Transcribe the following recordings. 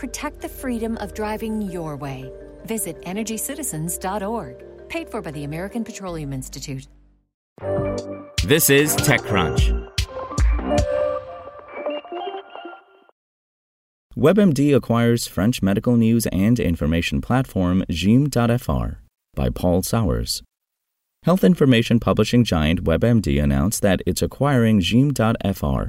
Protect the freedom of driving your way. Visit EnergyCitizens.org. Paid for by the American Petroleum Institute. This is TechCrunch. WebMD acquires French medical news and information platform Jim.fr by Paul Sawers. Health information publishing giant WebMD announced that it's acquiring Jim.fr,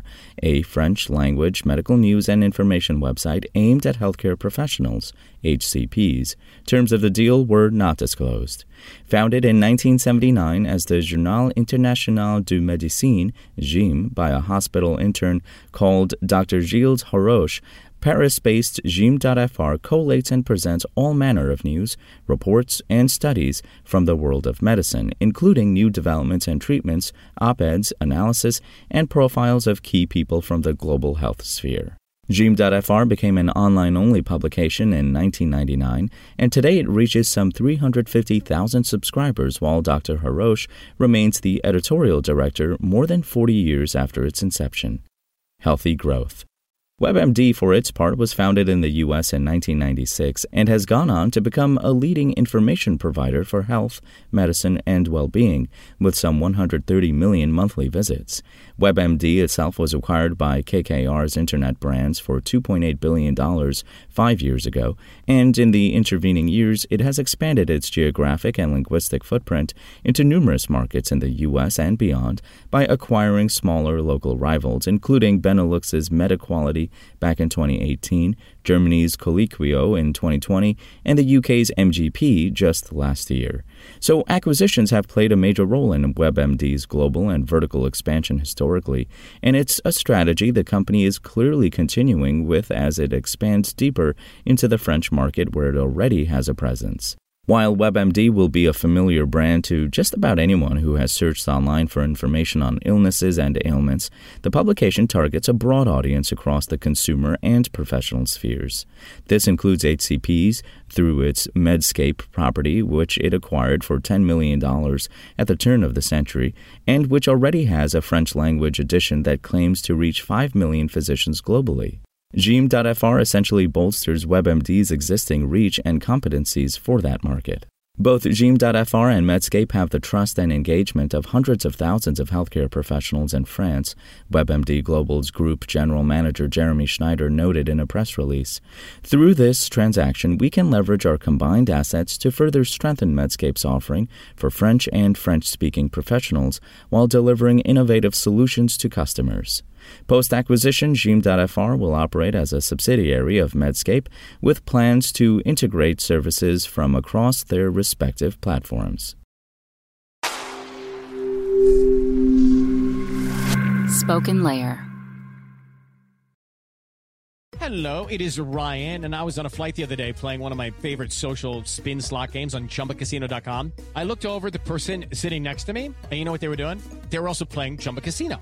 a French language medical news and information website aimed at healthcare professionals, HCPs. Terms of the deal were not disclosed. Founded in 1979 as the Journal International de Médecine, JIM, by a hospital intern called Dr. Gilles Haroche, Paris based Jim.fr collates and presents all manner of news, reports, and studies from the world of medicine, including new developments and treatments, op eds, analysis, and profiles of key people from the global health sphere. Jim.fr became an online only publication in 1999, and today it reaches some 350,000 subscribers, while Dr. Haroche remains the editorial director more than 40 years after its inception. Healthy growth. WebMD, for its part, was founded in the U.S. in 1996 and has gone on to become a leading information provider for health, medicine, and well being, with some 130 million monthly visits. WebMD itself was acquired by KKR's internet brands for $2.8 billion five years ago, and in the intervening years, it has expanded its geographic and linguistic footprint into numerous markets in the U.S. and beyond by acquiring smaller local rivals, including Benelux's MediQuality back in 2018, Germany's Coliquio in 2020, and the UK's MGP just last year. So acquisitions have played a major role in WebMD's global and vertical expansion historically, and it's a strategy the company is clearly continuing with as it expands deeper into the French market where it already has a presence. While WebMD will be a familiar brand to just about anyone who has searched online for information on illnesses and ailments, the publication targets a broad audience across the consumer and professional spheres. This includes HCPs through its Medscape property, which it acquired for $10 million at the turn of the century, and which already has a French language edition that claims to reach 5 million physicians globally. Jim.fr essentially bolsters WebMD's existing reach and competencies for that market. Both Jim.fr and Medscape have the trust and engagement of hundreds of thousands of healthcare professionals in France, WebMD Global's group general manager Jeremy Schneider noted in a press release. Through this transaction, we can leverage our combined assets to further strengthen Medscape's offering for French and French speaking professionals while delivering innovative solutions to customers. Post acquisition, Jim.fr will operate as a subsidiary of Medscape with plans to integrate services from across their respective platforms. Spoken Layer. Hello, it is Ryan, and I was on a flight the other day playing one of my favorite social spin slot games on chumbacasino.com. I looked over at the person sitting next to me, and you know what they were doing? They were also playing Chumba Casino.